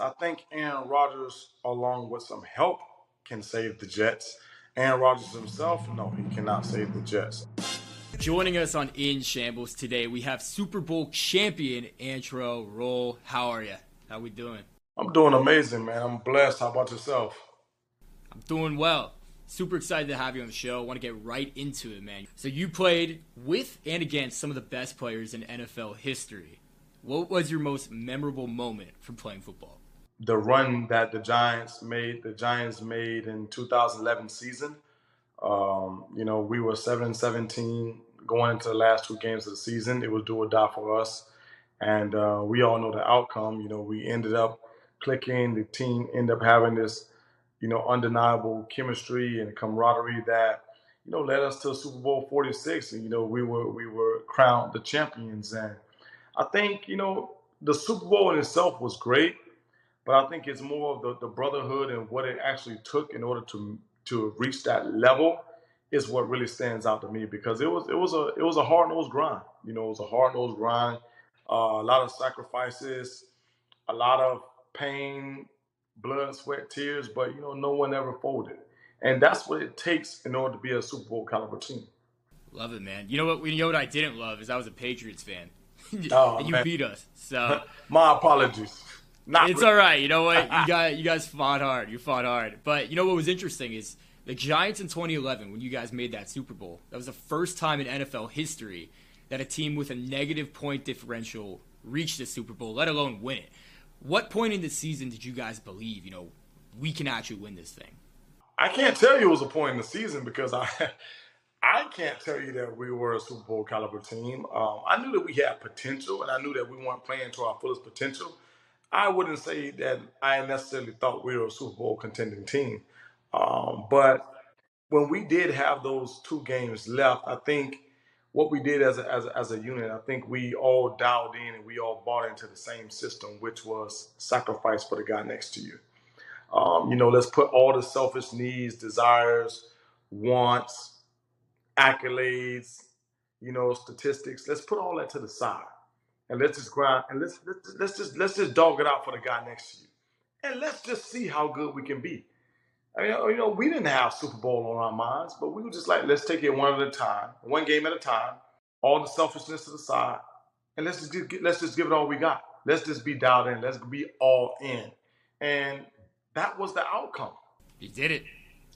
I think Aaron Rodgers, along with some help, can save the Jets. Aaron Rodgers himself, no, he cannot save the Jets. Joining us on In Shambles today, we have Super Bowl champion Antrel Rolle. How are you? How we doing? I'm doing amazing, man. I'm blessed. How about yourself? I'm doing well. Super excited to have you on the show. I want to get right into it, man. So you played with and against some of the best players in NFL history. What was your most memorable moment from playing football? The run that the Giants made, the Giants made in 2011 season. Um, you know, we were seven and 17 going into the last two games of the season. It was do or die for us, and uh, we all know the outcome. You know, we ended up clicking. The team ended up having this, you know, undeniable chemistry and camaraderie that you know led us to Super Bowl 46. And you know, we were we were crowned the champions. And I think you know the Super Bowl in itself was great, but I think it's more of the, the brotherhood and what it actually took in order to to reach that level is what really stands out to me because it was it was a it was a hard nosed grind. You know, it was a hard nosed grind, uh, a lot of sacrifices, a lot of pain, blood, sweat, tears, but you know, no one ever folded. And that's what it takes in order to be a Super Bowl caliber team. Love it, man. You know what? You know what I didn't love is I was a Patriots fan, oh, and you man. beat us. So my apologies. Not it's really. all right. You know what? You got you guys fought hard. You fought hard. But you know what was interesting is the Giants in 2011 when you guys made that Super Bowl. That was the first time in NFL history that a team with a negative point differential reached the Super Bowl, let alone win it. What point in the season did you guys believe, you know, we can actually win this thing? I can't tell you it was a point in the season because I I can't tell you that we were a Super Bowl caliber team. Um, I knew that we had potential, and I knew that we weren't playing to our fullest potential. I wouldn't say that I necessarily thought we were a Super Bowl contending team, um, but when we did have those two games left, I think what we did as a, as a, as a unit, I think we all dialed in and we all bought into the same system, which was sacrifice for the guy next to you. Um, you know, let's put all the selfish needs, desires, wants, accolades, you know, statistics. Let's put all that to the side, and let's just grind and let's let's, let's just let's just dog it out for the guy next to you, and let's just see how good we can be. I mean, you know, we didn't have Super Bowl on our minds, but we were just like, let's take it one at a time, one game at a time, all the selfishness to the side, and let's just give, let's just give it all we got. Let's just be dialed in. Let's be all in, and that was the outcome. You did it.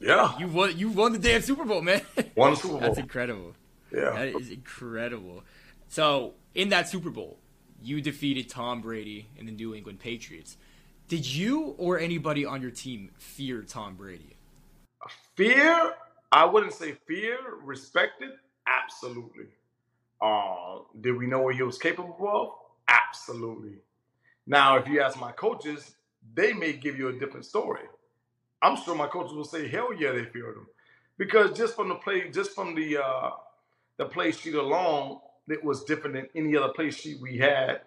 Yeah, you won. You won the damn Super Bowl, man. Won the Super Bowl. That's incredible. Yeah, that is incredible. So in that Super Bowl, you defeated Tom Brady and the New England Patriots. Did you or anybody on your team fear Tom Brady? Fear? I wouldn't say fear. Respected? Absolutely. Uh, did we know what he was capable of? Absolutely. Now, if you ask my coaches, they may give you a different story. I'm sure my coaches will say, "Hell yeah, they feared him," because just from the play, just from the uh, the play sheet alone, it was different than any other play sheet we had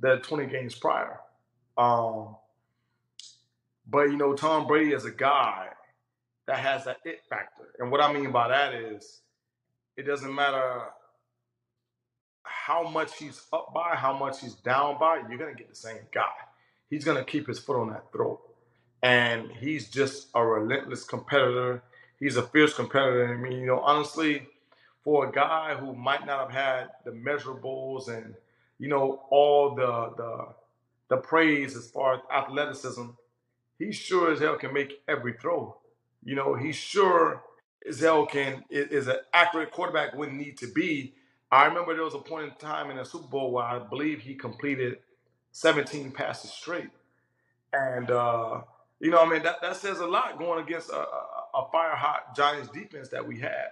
the 20 games prior. Um, but you know, Tom Brady is a guy that has that it factor. And what I mean by that is it doesn't matter how much he's up by, how much he's down by, you're gonna get the same guy. He's gonna keep his foot on that throat. And he's just a relentless competitor. He's a fierce competitor. I mean, you know, honestly, for a guy who might not have had the measurables and you know all the the the praise as far as athleticism, he sure as hell can make every throw. You know, he sure as hell can is an accurate quarterback when need to be. I remember there was a point in time in the Super Bowl where I believe he completed 17 passes straight, and uh, you know, I mean that that says a lot going against a, a, a fire hot Giants defense that we had.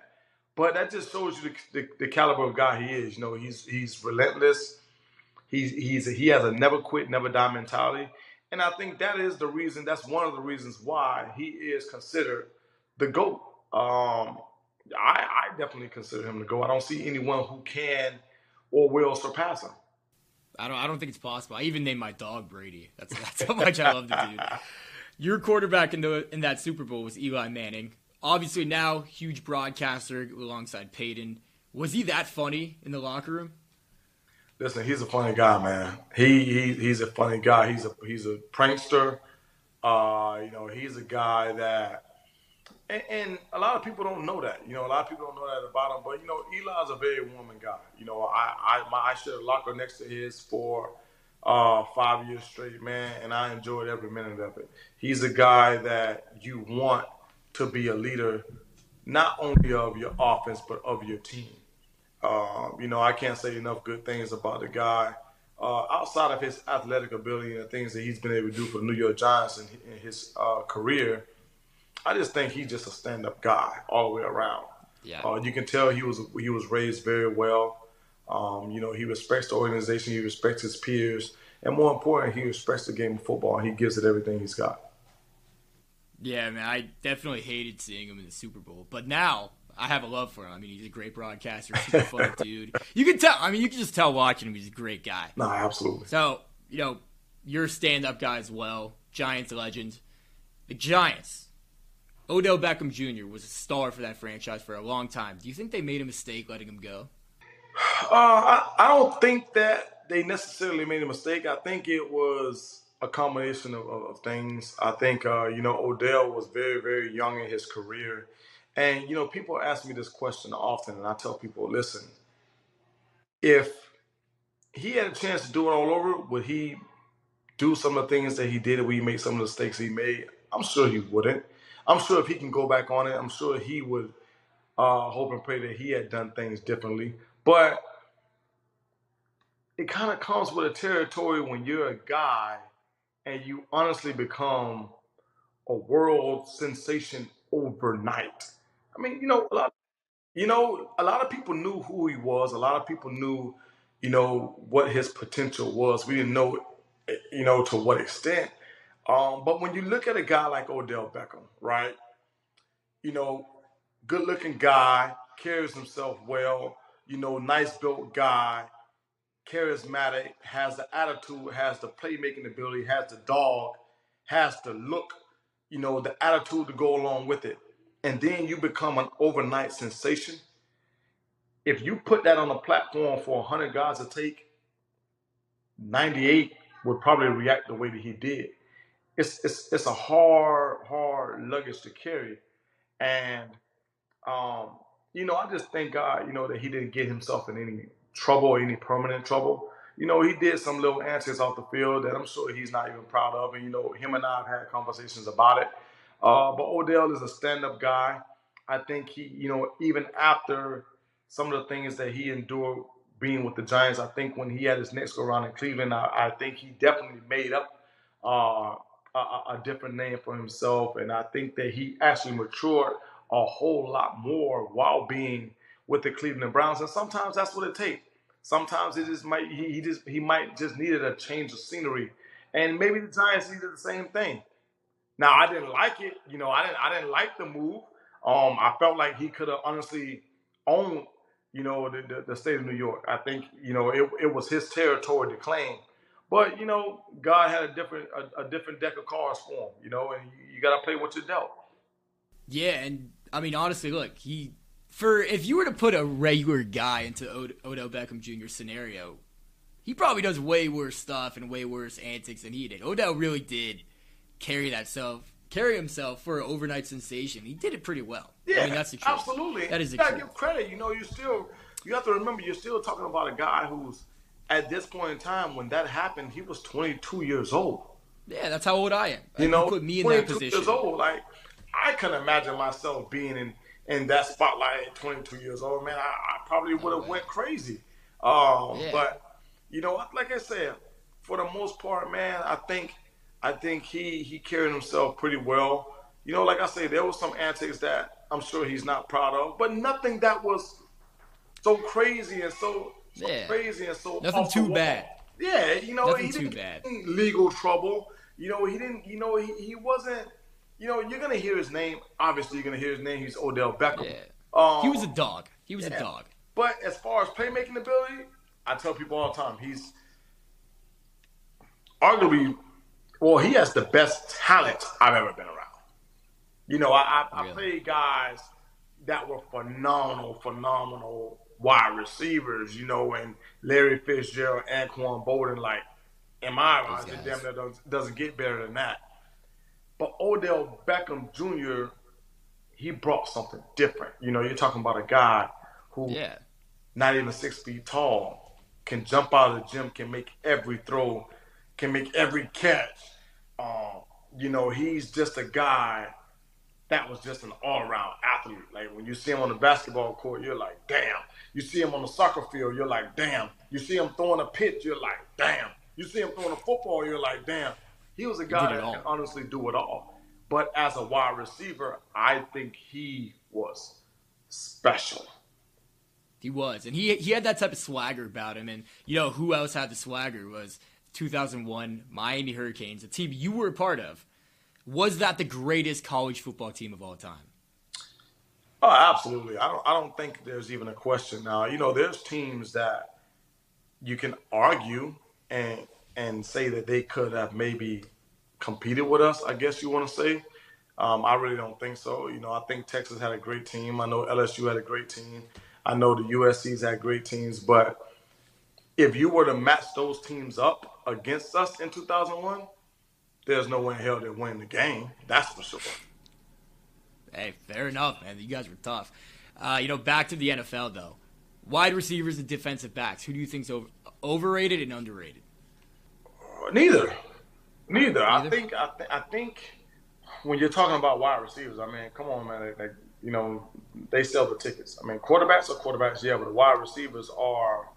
But that just shows you the, the, the, caliber of guy he is. You know, he's he's relentless. He's he's he has a never quit, never die mentality. And I think that is the reason, that's one of the reasons why he is considered the GOAT. Um, I, I definitely consider him the GOAT. I don't see anyone who can or will surpass him. I don't, I don't think it's possible. I even named my dog Brady. That's, that's how much I love the dude. Your quarterback in, the, in that Super Bowl was Eli Manning. Obviously, now huge broadcaster alongside Peyton. Was he that funny in the locker room? Listen, he's a funny guy, man. He, he he's a funny guy. He's a he's a prankster. Uh, you know, he's a guy that, and, and, a lot of people don't know that. You know, a lot of people don't know that about him. But you know, Eli's a very warming guy. You know, I I my I shared a locker next to his for uh, five years straight, man, and I enjoyed every minute of it. He's a guy that you want to be a leader, not only of your offense but of your team. Um, you know, I can't say enough good things about the guy. Uh, outside of his athletic ability and the things that he's been able to do for the New York Giants in, in his uh, career, I just think he's just a stand-up guy all the way around. Yeah. Uh, you can tell he was he was raised very well. Um, you know, he respects the organization, he respects his peers, and more important, he respects the game of football. he gives it everything he's got. Yeah, man, I definitely hated seeing him in the Super Bowl, but now I have a love for him. I mean, he's a great broadcaster, super fun dude. You can tell. I mean, you can just tell watching him. He's a great guy. No, absolutely. So you know, you're a stand-up guy as well. Giants legend. The Giants. Odell Beckham Jr. was a star for that franchise for a long time. Do you think they made a mistake letting him go? Uh, I, I don't think that they necessarily made a mistake. I think it was a combination of, of, of things. I think uh, you know Odell was very very young in his career and you know, people ask me this question often, and I tell people, listen, if he had a chance to do it all over, would he do some of the things that he did? Would he make some of the mistakes he made? I'm sure he wouldn't. I'm sure if he can go back on it, I'm sure he would uh, hope and pray that he had done things differently. But it kind of comes with a territory when you're a guy and you honestly become a world sensation overnight. I mean, you know, a lot, you know, a lot of people knew who he was. A lot of people knew, you know, what his potential was. We didn't know, you know, to what extent. Um, but when you look at a guy like Odell Beckham, right? You know, good looking guy, carries himself well, you know, nice built guy, charismatic, has the attitude, has the playmaking ability, has the dog, has the look, you know, the attitude to go along with it and then you become an overnight sensation, if you put that on a platform for 100 guys to take, 98 would probably react the way that he did. It's, it's, it's a hard, hard luggage to carry. And, um, you know, I just thank God, you know, that he didn't get himself in any trouble any permanent trouble. You know, he did some little antics off the field that I'm sure he's not even proud of. And, you know, him and I have had conversations about it. Uh, but Odell is a stand-up guy. I think he, you know, even after some of the things that he endured being with the Giants, I think when he had his next go around in Cleveland, I, I think he definitely made up uh, a, a, different name for himself, and I think that he actually matured a whole lot more while being with the Cleveland Browns. And sometimes that's what it takes. Sometimes it just might he, he just he might just needed a change of scenery, and maybe the Giants needed the same thing. Now I didn't like it. You know, I didn't I didn't like the move. Um, I felt like he could have honestly owned, you know, the, the, the, state of New York. I think, you know, it, it was his territory to claim. But, you know, God had a different a, a different deck of cards for him, you know, and you, you gotta play what you're dealt. Yeah, and I mean honestly, look, he for if you were to put a regular guy into Od- Odell Beckham Jr. scenario, he probably does way worse stuff and way worse antics than he did. Odell really did carry that self carry himself for an overnight sensation. He did it pretty well. Yeah, I mean, that's the truth. Absolutely. That is the you gotta give credit. You know, you still you have to remember you're still talking about a guy who's at this point in time when that happened, he was 22 years old. Yeah, that's how old I am. You know, put me in that position. years old. Like I can imagine myself being in in that spotlight at 22 years old. Man, I, I probably would have oh, went crazy. Um, yeah. But you know, like I said, for the most part, man, I think I think he he carried himself pretty well. You know, like I say, there was some antics that I'm sure he's not proud of, but nothing that was so crazy and so, so yeah. crazy and so nothing too bad. Yeah, you know, nothing he too bad. Legal trouble. You know, he didn't. You know, he, he wasn't. You know, you're gonna hear his name. Obviously, you're gonna hear his name. He's Odell Beckham. Yeah. Um, he was a dog. He was yeah. a dog. But as far as playmaking ability, I tell people all the time, he's arguably well, he has the best talent I've ever been around. You know, I, I, really? I played guys that were phenomenal, phenomenal wide receivers, you know, and Larry Fitzgerald, Anquan Boldin, like, in my eyes, it damn near doesn't, doesn't get better than that. But Odell Beckham Jr., he brought something different. You know, you're talking about a guy who, yeah. not even six feet tall, can jump out of the gym, can make every throw, can make every catch. Um, you know, he's just a guy that was just an all-around athlete. Like when you see him on the basketball court, you're like, damn. You see him on the soccer field, you're like, damn. You see him throwing a pitch, you're like, damn. You see him throwing a football, you're like, damn. He was a guy that can honestly do it all. But as a wide receiver, I think he was special. He was, and he he had that type of swagger about him. And you know who else had the swagger was 2001 Miami Hurricanes, a team you were a part of. Was that the greatest college football team of all time? Oh, absolutely. I don't. I don't think there's even a question now. You know, there's teams that you can argue and and say that they could have maybe competed with us. I guess you want to say. Um, I really don't think so. You know, I think Texas had a great team. I know LSU had a great team. I know the USC's had great teams. But if you were to match those teams up against us in 2001, there's no way in hell they'd win the game. That's for sure. Hey, fair enough, man. You guys were tough. Uh, you know, back to the NFL though. Wide receivers and defensive backs. Who do you think's over, overrated and underrated? Neither. Neither. I think. I, th- I think when you're talking about wide receivers, I mean, come on, man. Like, you know, they sell the tickets. I mean, quarterbacks are quarterbacks, yeah, but the wide receivers are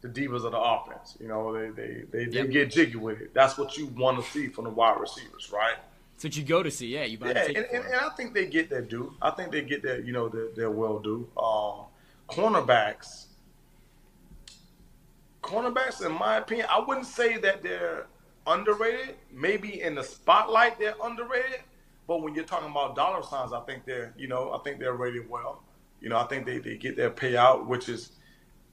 the divas of the offense. You know, they they they, yep. get jiggy with it. That's what you want to see from the wide receivers, right? That's what you go to see. Yeah, you buy yeah, and, and, and, I think they get their due. I think they get their you know their, their well due. Um, cornerbacks cornerbacks, in my opinion, I wouldn't say that they're underrated. Maybe in the spotlight they're underrated, but when you're talking about dollar signs, I think they're you know I think they're rated well. You know, I think they, they get their payout, which is,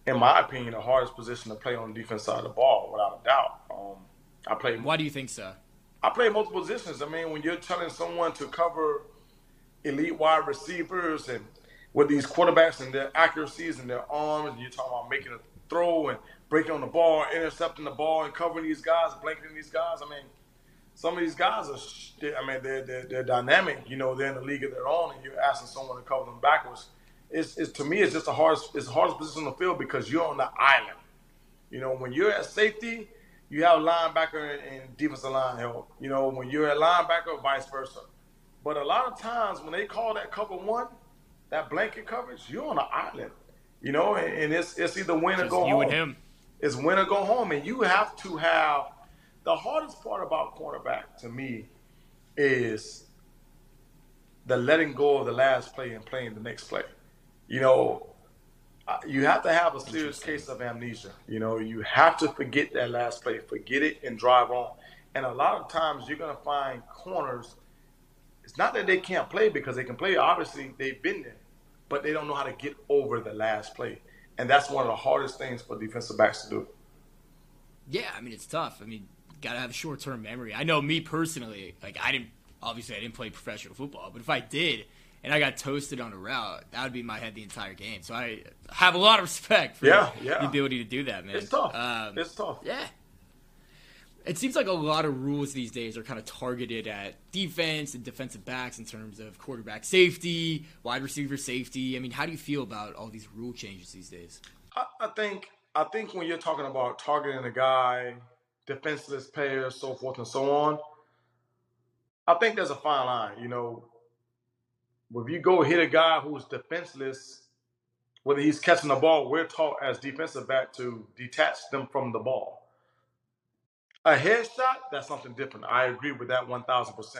in my opinion, the hardest position to play on the defense side of the ball, without a doubt. Um, I play. Why do you think so? I play multiple positions. I mean, when you're telling someone to cover elite wide receivers and with these quarterbacks and their accuracies and their arms, and you're talking about making a throw and breaking on the ball, intercepting the ball, and covering these guys, blanketing these guys. I mean, some of these guys are, I mean, they're, they're, they're dynamic. You know, they're in the league of their own, and you're asking someone to cover them backwards. It's, it's to me, it's just the hardest, it's the hardest position on the field because you're on the island. You know, when you're at safety, you have linebacker and defensive line help. You know, when you're at linebacker, vice versa. But a lot of times when they call that cover one, that blanket coverage, you're on the island. You know, and, and it's it's either win or go you home. and him is win or go home. And you have to have the hardest part about cornerback to me is the letting go of the last play and playing the next play. You know, you have to have a serious case of amnesia. You know, you have to forget that last play, forget it, and drive on. And a lot of times you're going to find corners. It's not that they can't play because they can play. Obviously, they've been there, but they don't know how to get over the last play and that's one of the hardest things for defensive backs to do. Yeah, I mean it's tough. I mean, gotta have short term memory. I know me personally, like I didn't obviously I didn't play professional football, but if I did and I got toasted on a route, that would be my head the entire game. So I have a lot of respect for yeah, yeah. the ability to do that, man. It's tough. Um, it's tough. Yeah, it seems like a lot of rules these days are kind of targeted at defense and defensive backs in terms of quarterback safety, wide receiver safety. I mean, how do you feel about all these rule changes these days? I, I think I think when you're talking about targeting a guy, defenseless players, so forth and so on, I think there's a fine line. You know, if you go hit a guy who's defenseless, whether he's catching the ball, we're taught as defensive back to detach them from the ball. A headshot, that's something different. I agree with that 1000%.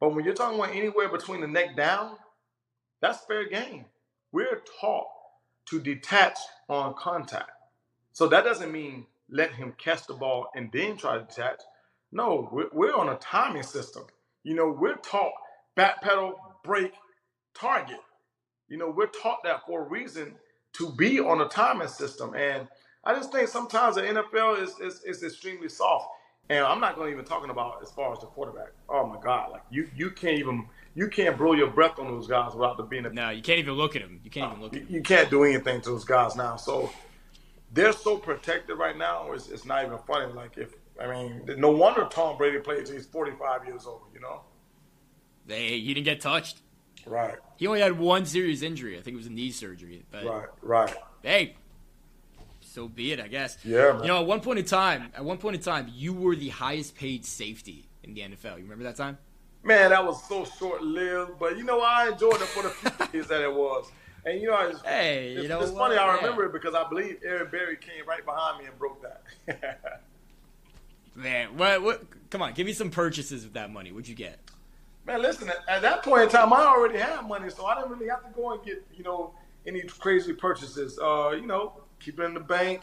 But when you're talking about anywhere between the neck down, that's fair game. We're taught to detach on contact. So that doesn't mean let him catch the ball and then try to detach. No, we're, we're on a timing system. You know, we're taught back pedal, break, target. You know, we're taught that for a reason to be on a timing system. And I just think sometimes the NFL is, is, is extremely soft. And I'm not going to even talking about as far as the quarterback. Oh my God, like you you can't even you can't blow your breath on those guys without there being a No, you can't even look at them. You can't even look you, at them. you can't do anything to those guys now. So they're so protected right now. It's, it's not even funny. Like if I mean, no wonder Tom Brady played till he's 45 years old. You know? They he didn't get touched. Right. He only had one serious injury. I think it was a knee surgery. But Right. Right. hey, so be it, I guess. Yeah, man. You know, at one point in time, at one point in time, you were the highest paid safety in the NFL. You remember that time? Man, that was so short lived, but you know I enjoyed it for the few days that it was. And you know, it's, Hey, you know it's funny. I Yeah. remember it because I believe Eric Berry came right behind me and broke that. Man, what? What? Come on, give me some purchases with that money. What'd you get? Man, listen, at, at that point in time, I already had money, so I didn't really have to go and get, you know, any crazy purchases. Uh, you know, keep it in the bank,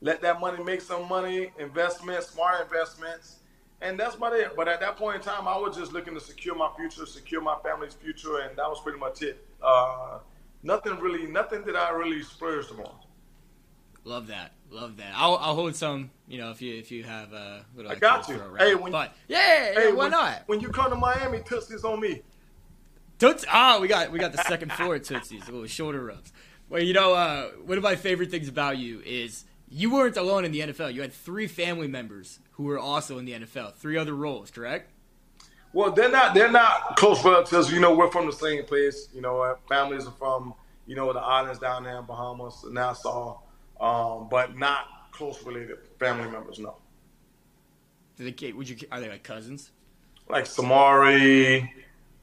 let that money make some money, investments, smart investments, and that's about it. But at that point in time, I was just looking to secure my future, secure my family's future, and that was pretty much it. Uh, nothing really, nothing that I really splurged on. Love that. Love that. I'll, I'll hold some. You know, if you if you have a little. I got you. Hey, when- but yeah, yeah, Hey, why when, not? When you come to Miami, Tootsie's on me. Toots. Ah, we got we got the second floor Tootsie's. Little shoulder rubs. Well, you know, uh, one of my favorite things about you is you weren't alone in the NFL. You had three family members who were also in the NFL. Three other Rolles, correct? Well, they're not they're not close relatives. You know, we're from the same place. You know, our families are from you know the islands down there in Bahamas, Nassau, um, but not close related family members. No, Did they, would you? Are they like cousins? like Samari.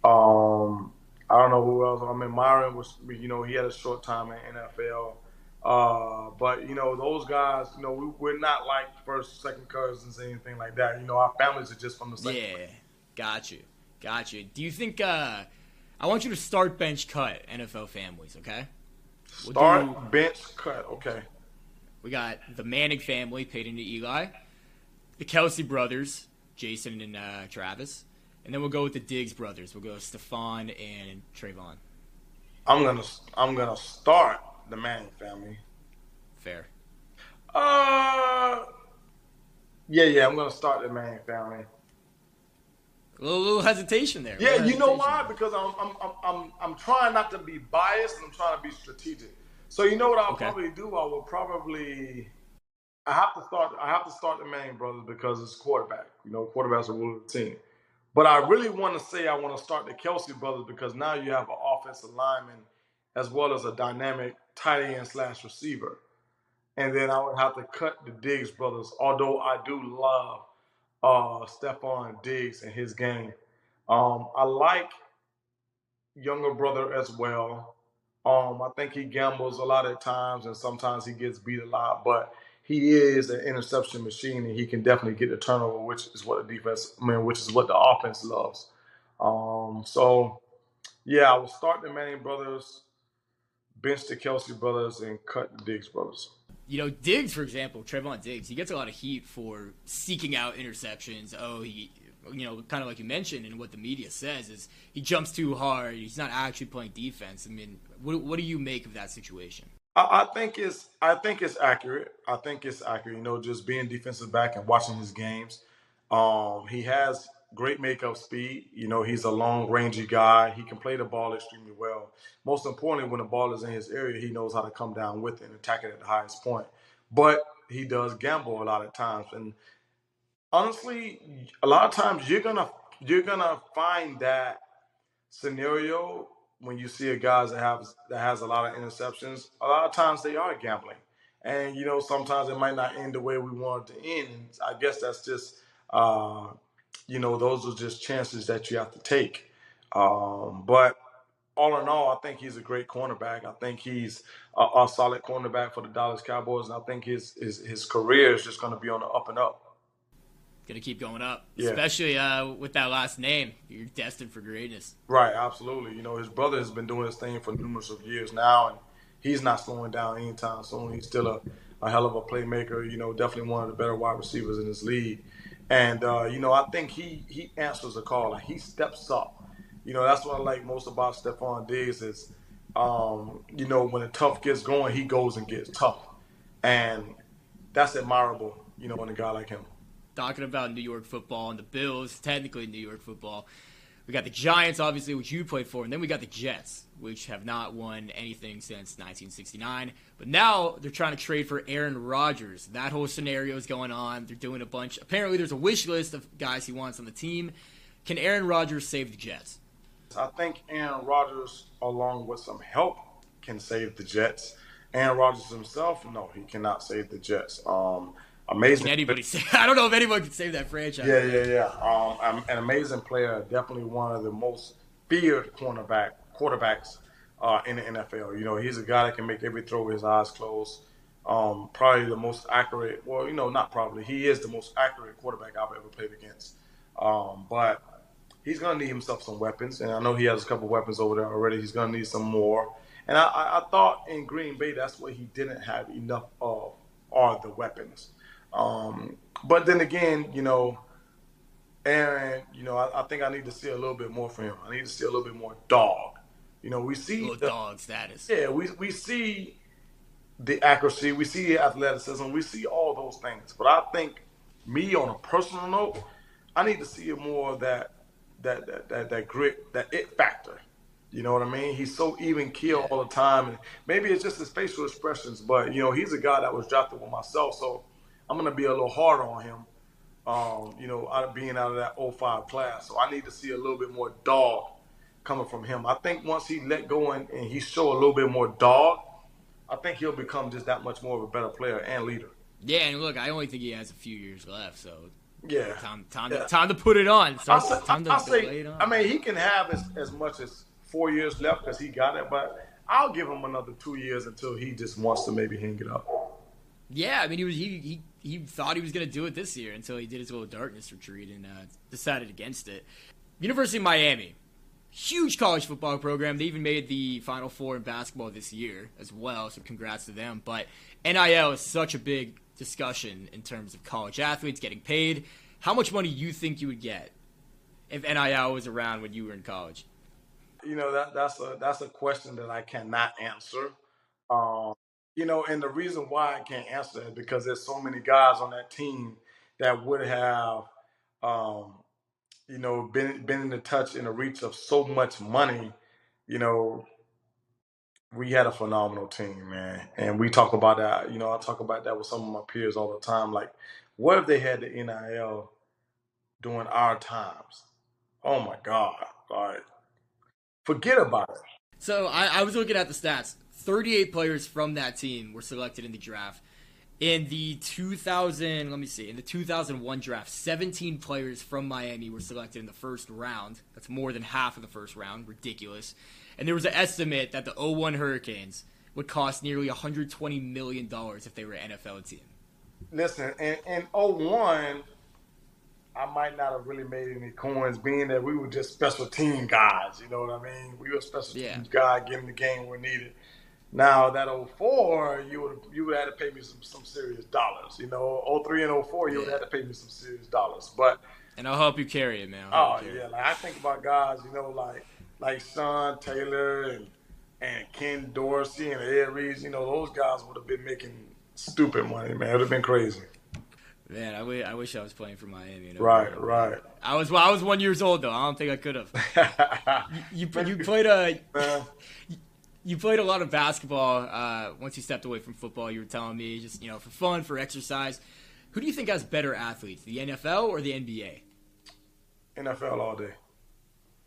Um, I don't know who else. I mean, Myron was. You know, he had a short time in NFL. Uh, but you know, those guys. You know, we, we're not like first, second cousins, or anything like that. You know, our families are just from the same. Yeah, got you, got you. Do you think? uh I want you to start bench cut NFL families. Okay. We'll Start do- bench cut. Okay. We got the Manning family Peyton and Eli, the Kelce brothers, Jason and uh, Travis, and then we'll go with the Diggs brothers. We'll go Stefon and Trevon. I'm gonna I'm gonna start the Manning family. Fair. Uh, yeah, yeah, I'm gonna start the Manning family. A little, little hesitation there. Yeah, you know why? Because I'm I'm, I'm I'm I'm trying not to be biased and I'm trying to be strategic. So you know what I'll Okay. probably do? I will probably I have to start I have to start the Manning brothers because it's quarterback. You know, quarterback's are rule of the team. But I really want to say I want to start the Kelce brothers because now you have an offensive lineman as well as a dynamic tight end slash receiver. And then I would have to cut the Diggs brothers, although I do love uh Stefon Diggs and his game. Um, I like younger brother as well. Um, I think he gambles a lot at times and sometimes he gets beat a lot, but he is an interception machine and he can definitely get the turnover, which is what the defense I mean, which is what the offense loves. Um, so yeah, I will start the Manning brothers, bench the Kelce brothers, and cut the Diggs brothers. You know, Diggs, for example, Trevon Diggs, he gets a lot of heat for seeking out interceptions. Oh, he, you know, kind of like you mentioned, and what the media says is he jumps too hard. He's not actually playing defense. I mean, what, what do you make of that situation? I, I think it's I think it's accurate. I think it's accurate. You know, just being defensive back and watching his games. Um, he has great makeup speed. You know, he's a long rangey guy. He can play the ball extremely well. Most importantly, when the ball is in his area, he knows how to come down with it and attack it at the highest point. But he does gamble a lot of times. And honestly, a lot of times you're gonna you're gonna find that scenario when you see a guys that have that has a lot of interceptions. A lot of times they are gambling, and you know sometimes it might not end the way we want it to end. I guess that's just uh, you know those are just chances that you have to take. Um, but all in all, I think he's a great cornerback. I think he's a, a solid cornerback for the Dallas Cowboys, and I think his his, his career is just going to be on the up and up. Going to keep going up, Yeah. especially uh, with that last name. You're destined for greatness. Right, absolutely. You know, his brother has been doing his thing for numerous of years now, and he's not slowing down anytime soon. He's still a, a hell of a playmaker. You know, definitely one of the better wide receivers in this league. And uh, you know, I think he he answers the call. Like he steps up. You know, that's what I like most about Stefon Diggs is, um, you know, when the tough gets going, he goes and gets tough, and that's admirable. You know, in a guy like him. Talking about New York football and the Bills, technically New York football. We got the Giants, obviously, which you played for, and then we got the Jets, which have not won anything since 1969. But now they're trying to trade for Aaron Rodgers. That whole scenario is going on. They're doing a bunch. Apparently, there's a wish list of guys he wants on the team. Can Aaron Rodgers save the Jets? I think Aaron Rodgers, along with some help, can save the Jets. Aaron Rodgers himself, no, he cannot save the Jets. Um, amazing. Can anybody say? I don't know if anyone can save that franchise. Yeah, yeah, yeah. Um, an amazing player, definitely one of the most feared cornerback quarterbacks uh, in the NFL. You know, he's a guy that can make every throw with his eyes closed. Um, probably the most accurate. Well, you know, not probably. He is the most accurate quarterback I've ever played against. Um, but he's going to need himself some weapons, and I know he has a couple weapons over there already. He's going to need some more. And I, I, thought in Green Bay that's what he didn't have enough of are the weapons. Um, but then again, you know, Aaron, you know, I, I, think I need to see a little bit more from him. I need to see a little bit more dog. You know, we see the dog status. Yeah, we we see the accuracy, we see the athleticism, we see all those things. But I think me on a personal note, I need to see more of that that that that, that grit, that it factor. You know what I mean? He's so even keel all the time, and maybe it's just his facial expressions. But you know, he's a guy that was drafted with myself, so I'm gonna be a little harder on him. Um, you know, out of being out of that 05 class, so I need to see a little bit more dog coming from him. I think once he let go and, and he show a little bit more dog, I think he'll become just that much more of a better player and leader. Yeah, and look, I only think he has a few years left, so yeah, time time yeah. To, time to put it on. So I say, time to, I, say, I mean, he can have as, as much as four years left because he got it, but I'll give him another two years until he just wants to maybe hang it up. Yeah, I mean, he was he he, he thought he was going to do it this year until he did his little darkness retreat and uh, decided against it. University of Miami, huge college football program. They even made the Final Four in basketball this year as well. So congrats to them. But NIL is such a big discussion in terms of college athletes getting paid. How much money you think you would get if NIL was around when you were in college? you know that that's a that's a question that I cannot answer. Um, you know, and the reason why I can't answer that because there's so many guys on that team that would have, um, you know, been been in the touch in the reach of so much money. You know, we had a phenomenal team, man, and we talk about that. You know, I talk about that with some of my peers all the time. Like, what if they had the NIL during our times? Oh my God! Like Forget about it. So I, I was looking at the stats. 38 players from that team were selected in the draft. In the 2000, let me see, in the 2001 draft, 17 players from Miami were selected in the first round. That's more than half of the first round. Ridiculous. And there was an estimate that the 01 Hurricanes would cost nearly 120 million dollars if they were an NFL team. Listen, in, in 01, I might not have really made any coins, being that we were just special team guys. You know what I mean? We were special yeah. team guys getting the game where needed. Now that 04, you would you would have to pay me some, some serious dollars. You know, 03 and 04, you yeah. would have to pay me some serious dollars. But and I'll help you carry it, man. oh yeah, like I think about guys, you know, like like Sean Taylor and and Ken Dorsey and Ed Reed. You know, those guys would have been making stupid money, man. It would have been crazy. Man, I, w- I wish I was playing for Miami. You know? Right, right. I was well, I was one years old though. I don't think I could have. you, you, you played uh, uh-huh. a you played a lot of basketball uh, once you stepped away from football. You were telling me just you know for fun, for exercise. Who do you think has better athletes, the NFL or the NBA? NFL all day.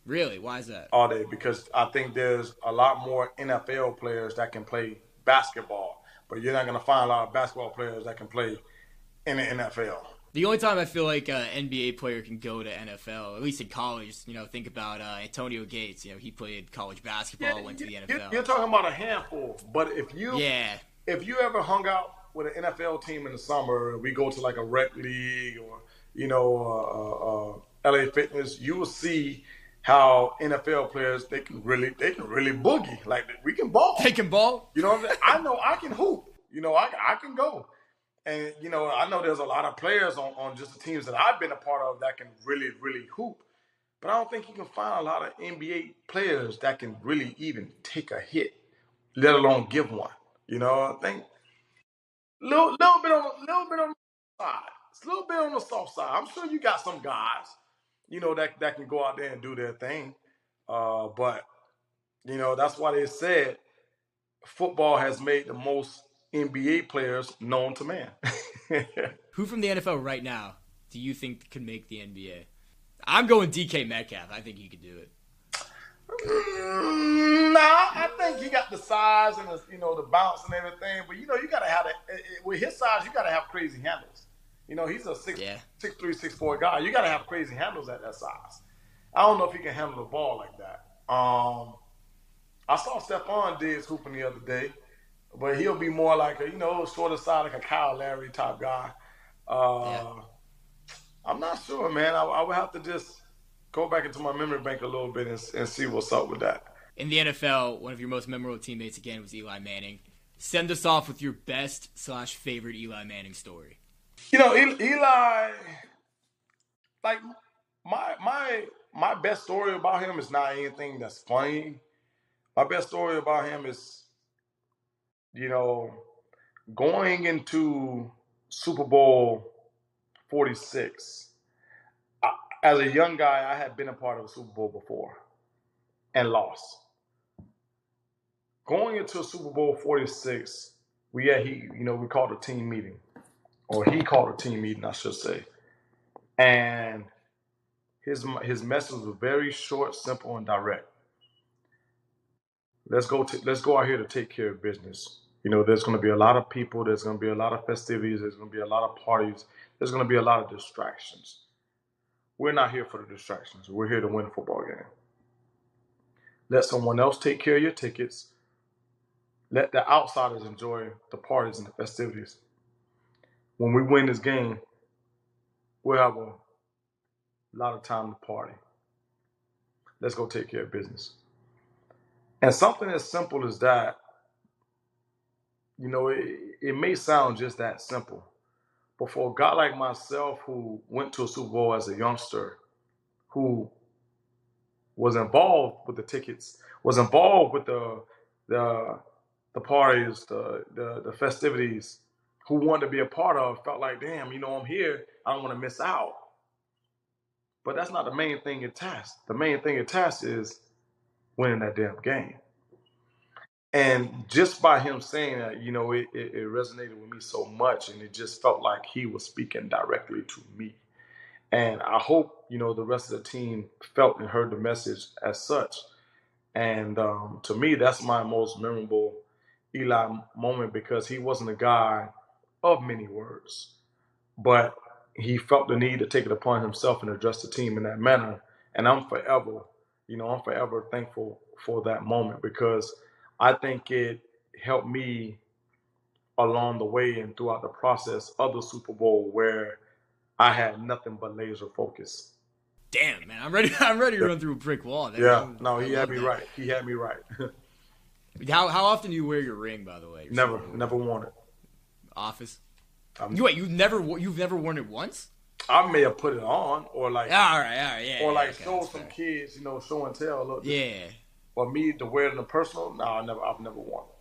Really? Why is that? All day because I think there's a lot more NFL players that can play basketball, but you're not going to find a lot of basketball players that can play in the NFL. The only time I feel like an NBA player can go to NFL, at least in college, you know, think about uh, Antonio Gates. You know, he played college basketball, yeah, went to the NFL. You're talking about a handful, but if you yeah, if you ever hung out with an NFL team in the summer, we go to like a rec league or you know uh, uh, uh LA Fitness, you will see how NFL players they can really they can really boogie like we can ball. They can ball. You know, I know I can hoop. You know, I I can go. And you know, I know there's a lot of players on, on just the teams that I've been a part of that can really, really hoop. But I don't think you can find a lot of NBA players that can really even take a hit, let alone give one. You know, I think little little bit on little bit on the side. It's a little bit on the soft side. I'm sure you got some guys, you know, that that can go out there and do their thing. Uh, but you know, that's why they said football has made the most NBA players known to man. Who from the NFL right now do you think could make the NBA? I'm going DK Metcalf. I think he could do it. Mm, nah, I think he got the size and the you know the bounce and everything, but you know you gotta have it with his size. You gotta have crazy handles. You know he's a six Yeah. six three six four guy. You gotta have crazy handles at that size. I don't know if he can handle the ball like that. Um, I saw Stefon Diggs hooping the other day, but he'll be more like a you know sort of side like a Kyle Lowry type guy. Uh, Yeah. I'm not sure, man. I, I would have to just go back into my memory bank a little bit and, and see what's up with that. In the NFL, one of your most memorable teammates again was Eli Manning. Send us off with your best slash favorite Eli Manning story. You know, Eli, like my my my best story about him is not anything that's funny. My best story about him is, you know, going into Super Bowl forty six. As a young guy, I had been a part of a Super Bowl before and lost. Going into Super Bowl forty six, we had he, you know, we called a team meeting or he called a team meeting, I should say. And his his message was very short, simple, and direct. Let's go. To, let's go out here to take care of business. You know, there's going to be a lot of people. There's going to be a lot of festivities. There's going to be a lot of parties. There's going to be a lot of distractions. We're not here for the distractions. We're here to win a football game. Let someone else take care of your tickets. Let the outsiders enjoy the parties and the festivities when we win this game, we'll have a lot of time to party. Let's go take care of business. And something as simple as that, you know, it, it may sound just that simple. But for a guy like myself who went to a Super Bowl as a youngster, who was involved with the tickets, was involved with the the the parties, the the, the festivities, who wanted to be a part of felt like, damn, you know, I'm here. I don't want to miss out. But that's not the main thing in task. The main thing in task is winning that damn game. And just by him saying that, you know, it, it, it resonated with me so much, and it just felt like he was speaking directly to me. And I hope, you know, the rest of the team felt and heard the message as such. And um, to me, that's my most memorable Eli moment because he wasn't a guy of many words, but he felt the need to take it upon himself and address the team in that manner. And I'm forever, you know, I'm forever thankful for that moment because I think it helped me along the way and throughout the process of the Super Bowl where I had nothing but laser focus. Damn, man, I'm ready. I'm ready to run through a brick wall. That- Yeah, no, he had me that. right. He had me right. How how often do you wear your ring, by the way? Never, never worn it. Office. You wait, you've never you've never worn it once? I may have put it on or like, all right, all right, yeah. or yeah, like okay, show some fair. kids, you know, show and tell. Look, Yeah, But me to wear it in the personal, no, I never, I've never worn it.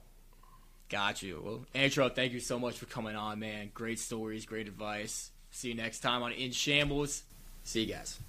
got you. Well, Antrel, thank you so much for coming on, man. Great stories, great advice. See you next time on In Shambles. See you guys.